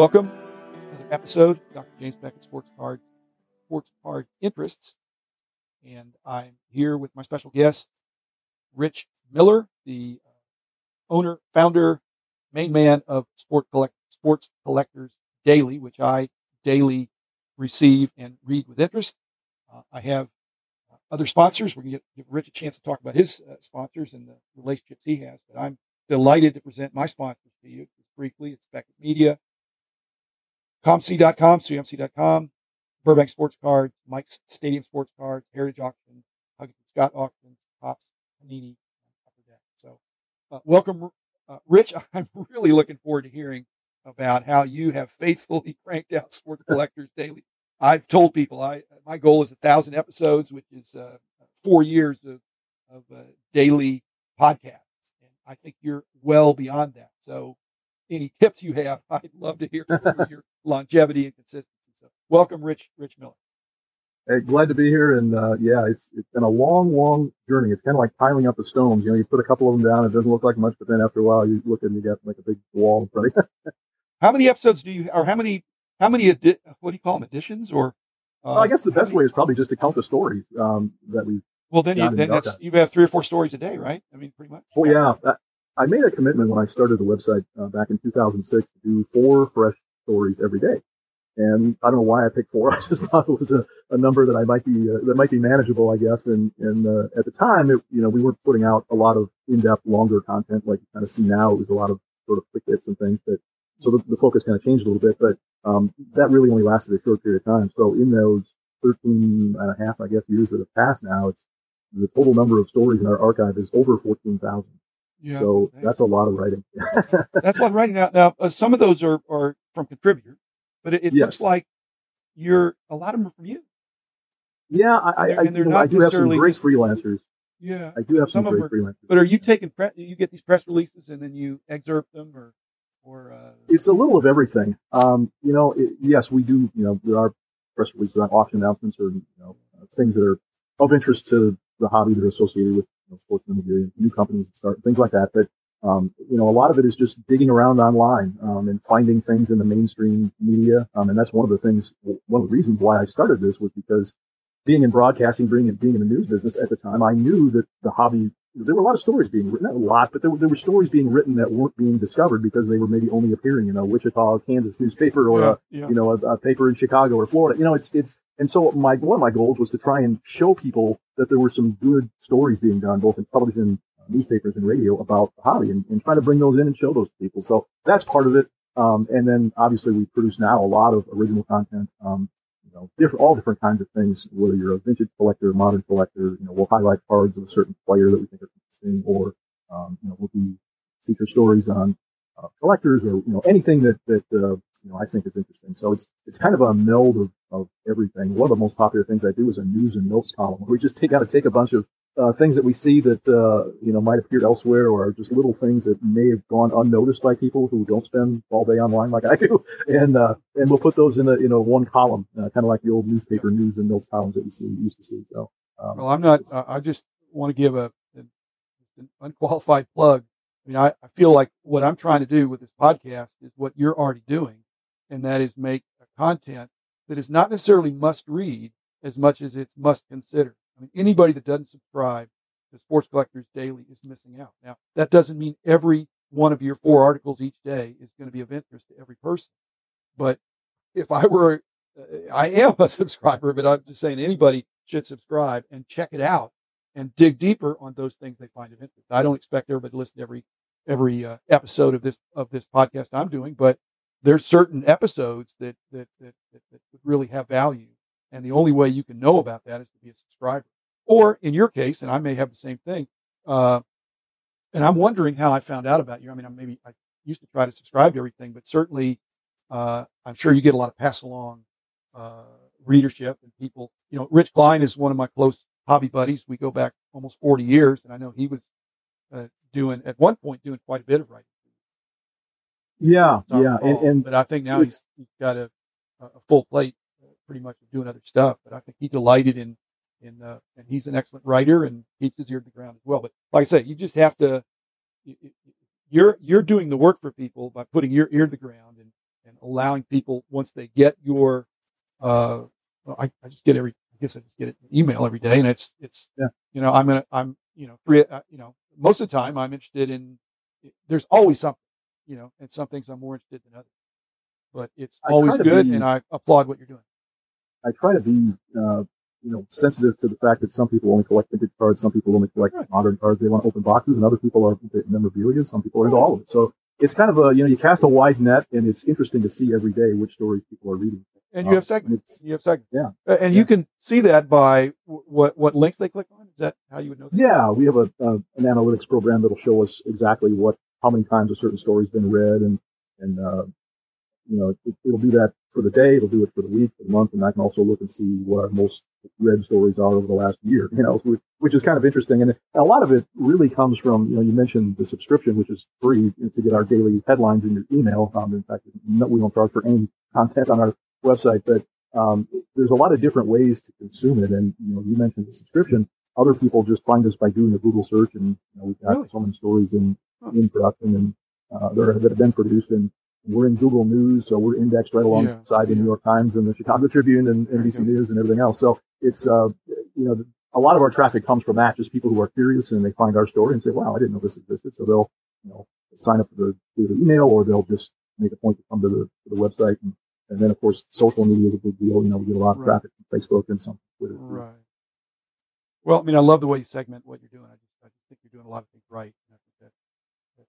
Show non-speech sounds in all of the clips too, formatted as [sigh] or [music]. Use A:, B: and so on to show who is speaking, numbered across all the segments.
A: Welcome to another episode, Dr. James Beckett Sports Card, Sports Card Interests, and I'm here with my special guest, Rich Miller, the owner, founder, main man of Sport Collect, Sports Collectors Daily, which I daily receive and read with interest. Uh, I have uh, other sponsors. We're going to give Rich a chance to talk about his uh, sponsors and the relationships he has, but I'm delighted to present my sponsors to you. Briefly, it's Beckett Media, COMC.com, CMC.com, Burbank Sports Cards, Mike's Stadium Sports Cards, Heritage Auctions, Huggins Scott Auctions, Pops, Panini, Upper Deck. So, uh, welcome, uh, Rich. [laughs] I'm really looking forward to hearing about how you have faithfully [laughs] cranked out Sports Collectors Daily. I've told people I my goal is a thousand episodes, which is uh, four years of of uh, daily podcasts, and I think you're well beyond that. So, any tips you have, [laughs] I'd love to hear your [laughs] longevity and consistency. So, welcome, Rich Rich Miller.
B: Hey, glad to be here, and uh, yeah, it's it's been a long, long journey. It's kind of like piling up the stones. You know, you put a couple of them down, it doesn't look like much, but then after a while, you look and you got like a big wall in front of you. [laughs]
A: how many episodes do you, or how many how many adi- what do you call them additions or?
B: Uh, well, I guess the best many, way is probably just to count the stories um, that we.
A: Well, then you then that's you have three or four stories a day, right? I mean, pretty much.
B: Well, yeah, I made a commitment when I started the website uh, back in 2006 to do four fresh stories every day. And I don't know why I picked four. [laughs] I just thought it was a, a number that I might be, uh, that might be manageable, I guess. And, and, uh, at the time, it, you know, we weren't putting out a lot of in-depth, longer content like you kind of see now. It was a lot of sort of quick hits and things, but so the, the focus kind of changed a little bit, but, um, that really only lasted a short period of time. So in those 13 and a half, I guess, years that have passed now, it's the total number of stories in our archive is over 14,000. Yeah, so that's a lot of writing. [laughs]
A: that's a lot of writing. Now, now uh, some of those are, are from contributors, but it, it yes. looks like you're a lot of them are from you.
B: Yeah, I, I, you know, I do have some great just, freelancers.
A: Yeah,
B: I do have some, some great are, freelancers.
A: But are you taking pre- you get these press releases and then you excerpt them, or or uh...
B: it's a little of everything. Um, you know, it, yes, we do. You know, there are press releases on auction announcements or you know uh, things that are of interest to the hobby that are associated with know, sports memorabilia, new companies that start, things like that. But, um, you know, a lot of it is just digging around online, um, and finding things in the mainstream media. Um, and that's one of the things, one of the reasons why I started this was because being in broadcasting, being, being in the news business at the time, I knew that the hobby there were a lot of stories being written, not a lot, but there were, there were stories being written that weren't being discovered because they were maybe only appearing in a Wichita, Kansas newspaper or yeah, a, yeah. you know, a, a, paper in Chicago or Florida. You know, it's, it's, and so my, one of my goals was to try and show people that there were some good stories being done, both in television, newspapers and radio about the hobby and, and try to bring those in and show those to people. So that's part of it. Um, and then obviously we produce now a lot of original content. Um, know, different, all different kinds of things, whether you're a vintage collector, modern collector, you know, we'll highlight cards of a certain player that we think are interesting or, um, you know, we'll do feature stories on uh, collectors or, you know, anything that, that, uh, you know, I think is interesting. So it's, it's kind of a meld of, of everything. One of the most popular things I do is a news and notes column where we just take, to take a bunch of uh, things that we see that uh, you know might appear elsewhere, or just little things that may have gone unnoticed by people who don't spend all day online like I do, [laughs] and uh, and we'll put those in a in a one column, uh, kind of like the old newspaper news and notes columns that we see used to see. So,
A: um, well, I'm not. I just want to give a an, an unqualified plug. I mean, I, I feel like what I'm trying to do with this podcast is what you're already doing, and that is make a content that is not necessarily must read as much as it's must consider. I mean, anybody that doesn't subscribe to Sports Collectors Daily is missing out. Now, that doesn't mean every one of your four articles each day is going to be of interest to every person. But if I were, I am a [laughs] subscriber, but I'm just saying anybody should subscribe and check it out and dig deeper on those things they find of interest. I don't expect everybody to listen to every every uh, episode of this of this podcast I'm doing, but there's certain episodes that that, that that that really have value and the only way you can know about that is to be a subscriber. Or in your case, and I may have the same thing, uh, and I'm wondering how I found out about you. I mean, I maybe I used to try to subscribe to everything, but certainly, uh, I'm sure you get a lot of pass along, uh, readership and people, you know, Rich Klein is one of my close hobby buddies. We go back almost 40 years and I know he was, uh, doing at one point doing quite a bit of writing.
B: Yeah. Yeah.
A: And, and, but I think now he's, he's got a, a full plate pretty much doing other stuff. But I think he delighted in in uh, and he's an excellent writer and keeps his ear to the ground as well. But like I say, you just have to you're you're doing the work for people by putting your ear to the ground and and allowing people once they get your, uh, well, I, I just get every, I guess I just get an email every day and it's, it's,
B: Yeah.
A: you know, I'm going to, I'm, you know, three, uh, you know, most of the time I'm interested in, there's always something, you know, and some things I'm more interested than others, but it's
B: I
A: always good
B: be-
A: and I applaud what you're doing.
B: I try to be, uh, you know, sensitive to the fact that some people only collect vintage cards, some people only collect
A: Right.
B: modern cards. They want to open boxes, and other people are into memorabilia. Some people are into all of it. So it's kind of a, you know, you cast a wide net, and it's interesting to see every day which stories people are reading.
A: And you have segments. You have segments.
B: Yeah.
A: Uh, and
B: Yeah.
A: you can see that by w- what, what links they click on. Is that how you would know that?
B: Yeah, we have a, uh, an analytics program that'll show us exactly what, how many times a certain story's been read, and and uh, you know, it, it'll do that for the day, it'll do it for the week, for the month, and I can also look and see what our most read stories are over the last year. [laughs] You know, which, which is kind of interesting, and a lot of it really comes from you know, you mentioned the subscription, which is free to get our daily headlines in your email. Um, in fact, no, we don't charge for any content on our website, but um, there's a lot of different ways to consume it, and you know, you mentioned the subscription other people just find us by doing a Google search, and you know, we've got
A: Really?
B: so many stories in in production and uh, that, that have been produced, and we're in Google News, so we're indexed right alongside the New York Times and the Chicago Tribune and NBC. News and everything else. So it's uh, you know, a lot of our traffic comes from that, just people who are curious and they find our story and say, "Wow, I didn't know this existed." So they'll you know sign up for the, for the email, or they'll just make a point to come to the to the website. And, and then, of course, social media is a big deal. You know, we get a lot of
A: Right.
B: traffic from Facebook and some Twitter.
A: Right. Well, I mean, I love the way you segment what you're doing. I just, I just think you're doing a lot of things right. And I think that, that, uh,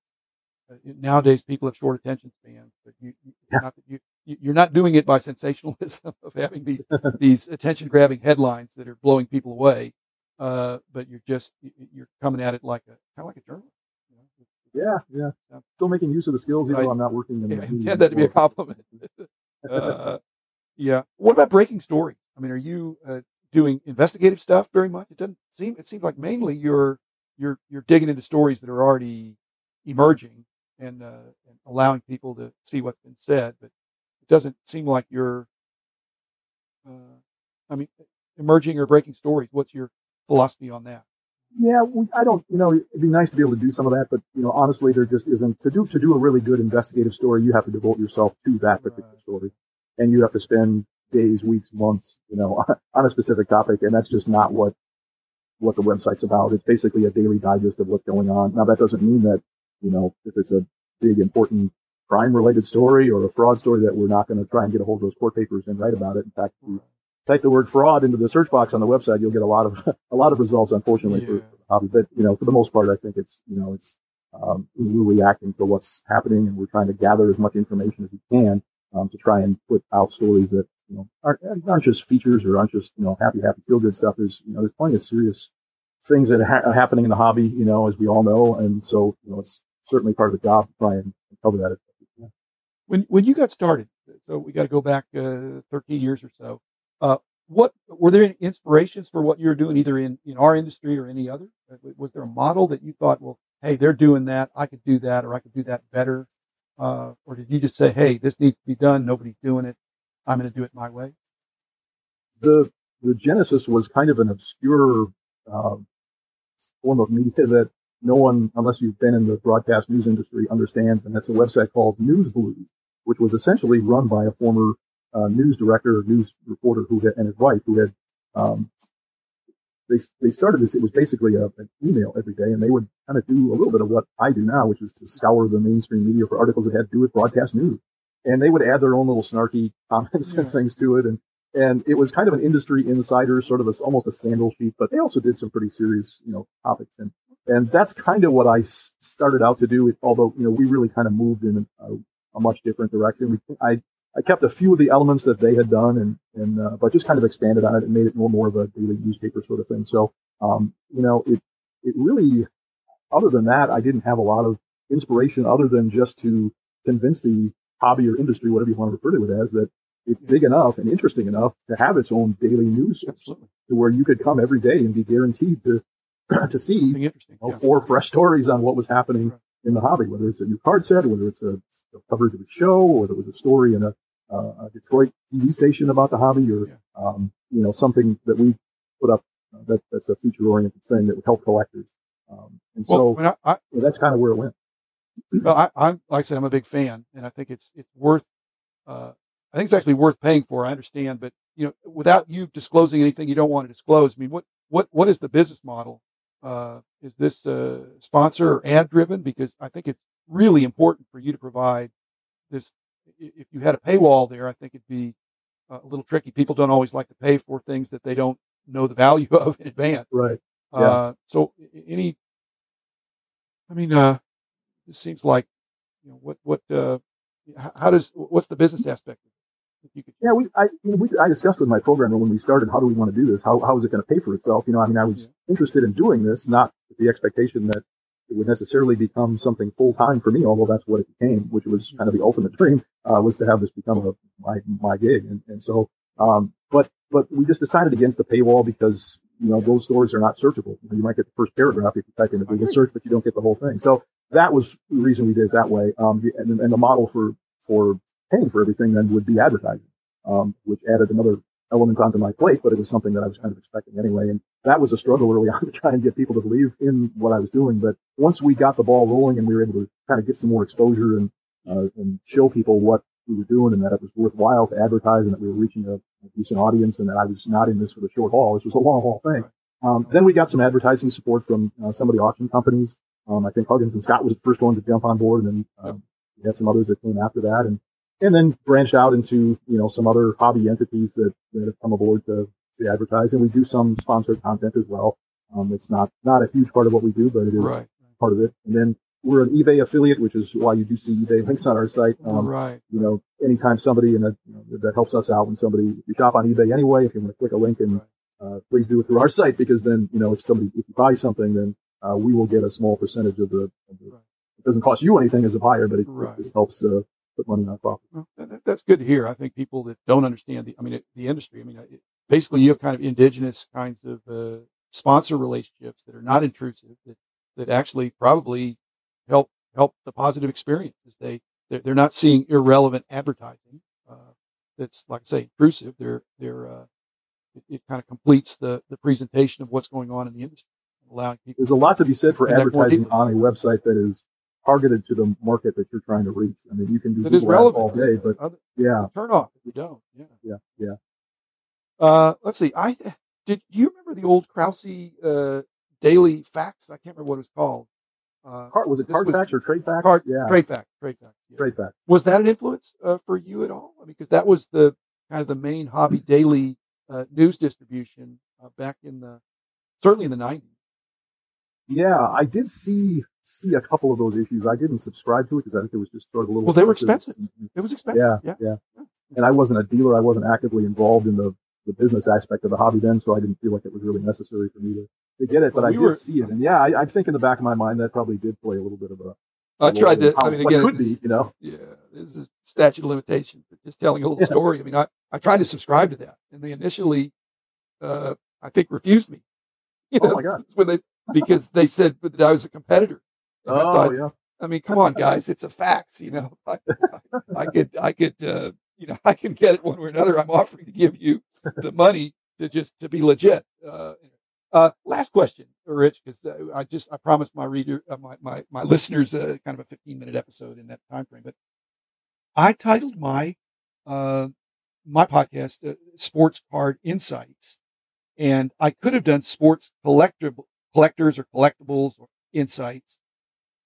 A: nowadays people have short attention spans, but you, you
B: Yeah.
A: not you, you- you're not doing it by sensationalism [laughs] of having these, these attention grabbing headlines that are blowing people away. Uh, but you're just, you- you're coming at it like a, kind of like a journalist. You know?
B: Yeah, yeah.
A: Yeah.
B: Still making use of the skills, even
A: Right.
B: though I'm not working in the
A: I intend that to be a compliment. [laughs] uh, yeah. What about breaking story? I mean, are you uh, doing investigative stuff very much? It doesn't seem. It seems like mainly you're you're you're digging into stories that are already emerging and, uh, and allowing people to see what's been said. But it doesn't seem like you're. Uh, I mean, emerging or breaking stories. What's your philosophy on that?
B: Yeah, we, I don't. You know, it'd be nice to be able to do some of that, but you know, honestly, there just isn't to do to do a really good investigative story. You have to devote yourself to that particular
A: Right.
B: story, and you have to spend days, weeks, months, you know, [laughs] on a specific topic, and that's just not what what the website's about. It's basically a daily digest of what's going on. Now, that doesn't mean that you know if it's a big important crime related story or a fraud story that we're not going to try and get a hold of those court papers and write about it. In fact, if you type the word fraud into the search box on the website, you'll get a lot of [laughs] a lot of results. Unfortunately,
A: Yeah.
B: for but you know, for the most part, I think it's you know it's um, we're reacting to what's happening, and we're trying to gather as much information as we can um, to try and put out stories that you know aren't, aren't just features or aren't just you know happy, happy, feel good stuff. There's you know there's plenty of serious things that ha- are happening in the hobby, you know, as we all know, and so you know it's certainly part of the job to try and cover that. Yeah.
A: when when you got started, so we got to go back uh, 13 years or so. Uh, what were there any inspirations for what you were doing, either in in our industry or any other? Uh, Was there a model that you thought, well, hey, they're doing that, I could do that, or I could do that better? Uh, or did you just say, hey, this needs to be done, nobody's doing it, I'm going to do it my way?
B: the the genesis was kind of an obscure uh, form of media [laughs] that no one, unless you've been in the broadcast news industry, understands, and that's a website called News Blues, which was essentially run by a former uh, news director, news reporter who had, and his wife, who had um, they they started this. It was basically a, an email every day, and they would kind of do a little bit of what I do now, which is to scour the mainstream media for articles that had to do with broadcast news, and they would add their own little snarky comments and things to it, and and it was kind of an industry insider, sort of a, almost a scandal sheet, but they also did some pretty serious, you know, topics. And, and that's kind of what I s- started out to do. Although, you know, we really kind of moved in a, a much different direction. We, I, I kept a few of the elements that they had done and, and, uh, but just kind of expanded on it and made it more, more of a daily newspaper sort of thing. So, um, you know, it, it really, other than that, I didn't have a lot of inspiration other than just to convince the hobby or industry, whatever you want to refer to it as, that it's big enough and interesting enough to have its own daily news source to where you could come every day and be guaranteed to [clears throat] to see
A: Something interesting.
B: you know,
A: yeah.
B: four fresh stories on what was happening
A: Right.
B: in the hobby, whether it's a new card set, whether it's a, a coverage of a show, or whether it was a story in a, uh, a Detroit TV station about the hobby, or
A: Yeah.
B: um, you know something that we put up uh, that, that's a feature oriented thing that would help collectors. Um, and so
A: Well, when I, I,
B: yeah, that's kind of where it went. [clears throat]
A: well, I, I'm like I said, I'm a big fan, and I think it's it's worth uh, I think it's actually worth paying for. I understand, but you know, without you disclosing anything you don't want to disclose, I mean, what what what is the business model? Uh, is this uh, sponsor or ad driven? Because I think it's really important for you to provide this. If you had a paywall there, I think it'd be a little tricky. People don't always like to pay for things that they don't know the value [laughs] of in advance.
B: Right.
A: Yeah. Uh, so any, I mean, uh, it seems like, you know, what, what, uh, how does, what's the business aspect?
B: Yeah, we, I, you know, we, I discussed with my programmer when we started, how do we want to do this? How, how is it going to pay for itself? You know, I mean, I was yeah. interested in doing this, not with the expectation that it would necessarily become something full time for me, although that's what it became, which was kind of the ultimate dream, uh, was to have this become a, my, my gig. And, and so, um, but, but we just decided against the paywall because, you know, those stories are not searchable. You, know, you might get the first paragraph if you type in the Google search, but you don't get the whole thing. So that was the reason we did it that way. Um, and, and the model for, for paying for everything then would be advertising, um, which added another element onto my plate, but it was something that I was kind of expecting anyway. And that was a struggle early [laughs] on to try and get people to believe in what I was doing. But once we got the ball rolling and we were able to kind of get some more exposure and, uh, and show people what we were doing and that it was worthwhile to advertise and that we were reaching a, a decent audience and that I was not in this for the short haul. This was a long haul thing. Um, then we got some advertising support from uh, some of the auction companies. Um, I think Huggins and Scott was the first one to jump on board and then, um, we had some others that came after that. And and then branched out into, you know, some other hobby entities that, that have come aboard to, to advertise. And we do some sponsored content as well. Um, it's not, not a huge part of what we do, but it is right. part of it. And then we're an eBay affiliate, which is why you do see eBay [laughs] links on our site.
A: Um, right.
B: You know, anytime somebody, and you know, that helps us out when somebody, if you shop on eBay anyway, if you want to click a link and, uh, please do it through our site because then, you know, if somebody, if you buy something, then, uh, we will get a small percentage of the, of the right. it doesn't cost you anything as a buyer, but it, right. it just helps, uh, put money on profit.
A: Well, that's good to hear. I think people that don't understand the, I mean, the industry, I mean, it, basically you have kind of indigenous kinds of, uh, sponsor relationships that are not intrusive that, that actually probably help, help the positive experiences. They, they're, they're not seeing irrelevant advertising. Uh, that's like I say, intrusive. They're, they're, uh, it, it, kind of completes the, the presentation of what's going on in the industry. Allowing people
B: There's a lot to be said for advertising on a website that is targeted to the market that you're trying to reach. I mean, you can do
A: Google relevant
B: all day, but
A: Other,
B: yeah,
A: turn off if you don't. Yeah,
B: yeah, yeah.
A: Uh, let's see. I did. Do you remember the old Krause uh, daily facts? I can't remember what it was called.
B: Uh, was it card facts or trade facts?
A: Card, yeah, trade facts. Trade facts.
B: Yeah. Trade facts.
A: Was that an influence uh, for you at all? I mean, because that was the kind of the main hobby [clears throat] daily uh, news distribution uh, back in the certainly in the nineties.
B: Yeah, I did see see a couple of those issues. I didn't subscribe to it because I think it was just sort of a little.
A: Well, they were expensive. It was expensive.
B: Yeah, yeah, yeah, yeah. And I wasn't a dealer. I wasn't actively involved in the, the business aspect of the hobby then, so I didn't feel like it was really necessary for me to, to get it. But well, we I did were, see it, and yeah, I, I, think in the back of my mind that probably did play a little bit of a.
A: I tried to. How, I mean, again,
B: could be, you know.
A: Yeah, this is statute of limitations, but just telling a little yeah. story. I mean, I I tried to subscribe to that, and they initially, uh, I think, refused me. [laughs]
B: You know, oh my god! [laughs]
A: When they because they said that I was a competitor.
B: And oh I thought, yeah.
A: I mean, come on, guys, it's a fax. You know, I, [laughs] I, I could, I could, uh, you know, [laughs] I can get it one way or another. I'm offering to give you the money to just to be legit. Uh, uh, last question, Rich, because uh, I just I promised my reader, uh, my my my listeners, uh, kind of a 15 minute episode in that time frame. But I titled my uh, my podcast uh, "Sports Card Insights," and I could have done sports collectible collectors or collectibles or insights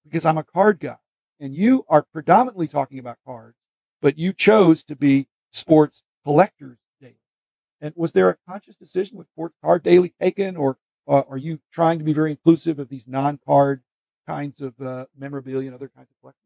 A: because I'm a card guy and you are predominantly talking about cards, but you chose to be sports collectors daily. And was there a conscious decision with sports card daily taken or uh, are you trying to be very inclusive of these non-card kinds of uh, memorabilia and other kinds of collections?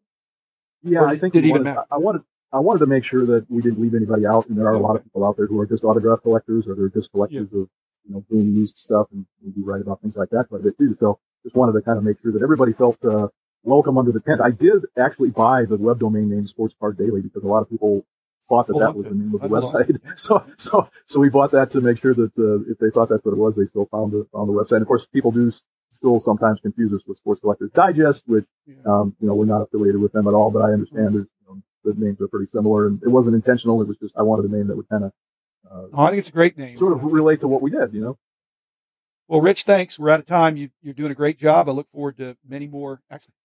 B: Yeah, I think did even I wanted I wanted to make sure that we didn't leave anybody out, and there are a lot of people out there who are just autograph collectors or they're just collectors yeah. of you know, being used stuff and we do write about things like that quite a bit too. So just wanted to kind of make sure that everybody felt, uh, welcome under the tent. I did actually buy the web domain name Sports Card Daily because a lot of people thought that oh, that was the name of the website. [laughs] so, so, so we bought that to make sure that, uh, if they thought that's what it was, they still found the, found the website. And of course, people do still sometimes confuse us with Sports Collectors Digest, which, um, you know, we're not affiliated with them at all, but I understand there's, you know, the names are pretty similar and it wasn't intentional. It was just, I wanted a name that would kind of
A: uh, oh, I think it's a great name.
B: Sort of relate to what we did, you know.
A: Well, Rich, thanks. We're out of time. You, are doing a great job. I look forward to many more. Actually,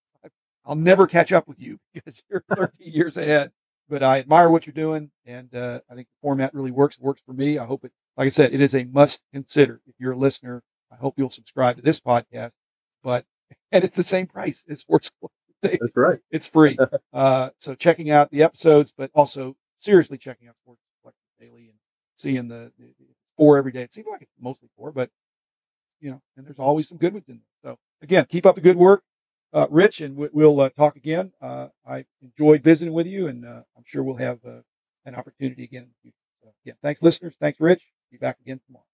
A: I'll never catch up with you [laughs] because you're 13 years ahead. but I admire what you're doing, and uh, I think the format really works. It works for me. I hope it. Like I said, it is a must consider. If you're a listener, I hope you'll subscribe to this podcast. But [laughs] and it's the same price as Sports [laughs]
B: That's right.
A: It's free. uh, so checking out the episodes, but also seriously checking out Sports Collectors Daily and seeing the, the, the four every day. It seems like it's mostly four, but you know, and there's always some good ones in there. So again, keep up the good work, uh, Rich, and we, will uh, talk again. Uh, I enjoyed visiting with you, and uh, I'm sure we'll have uh, an opportunity again. So, yeah, thanks, listeners. Thanks, Rich. Be back again tomorrow.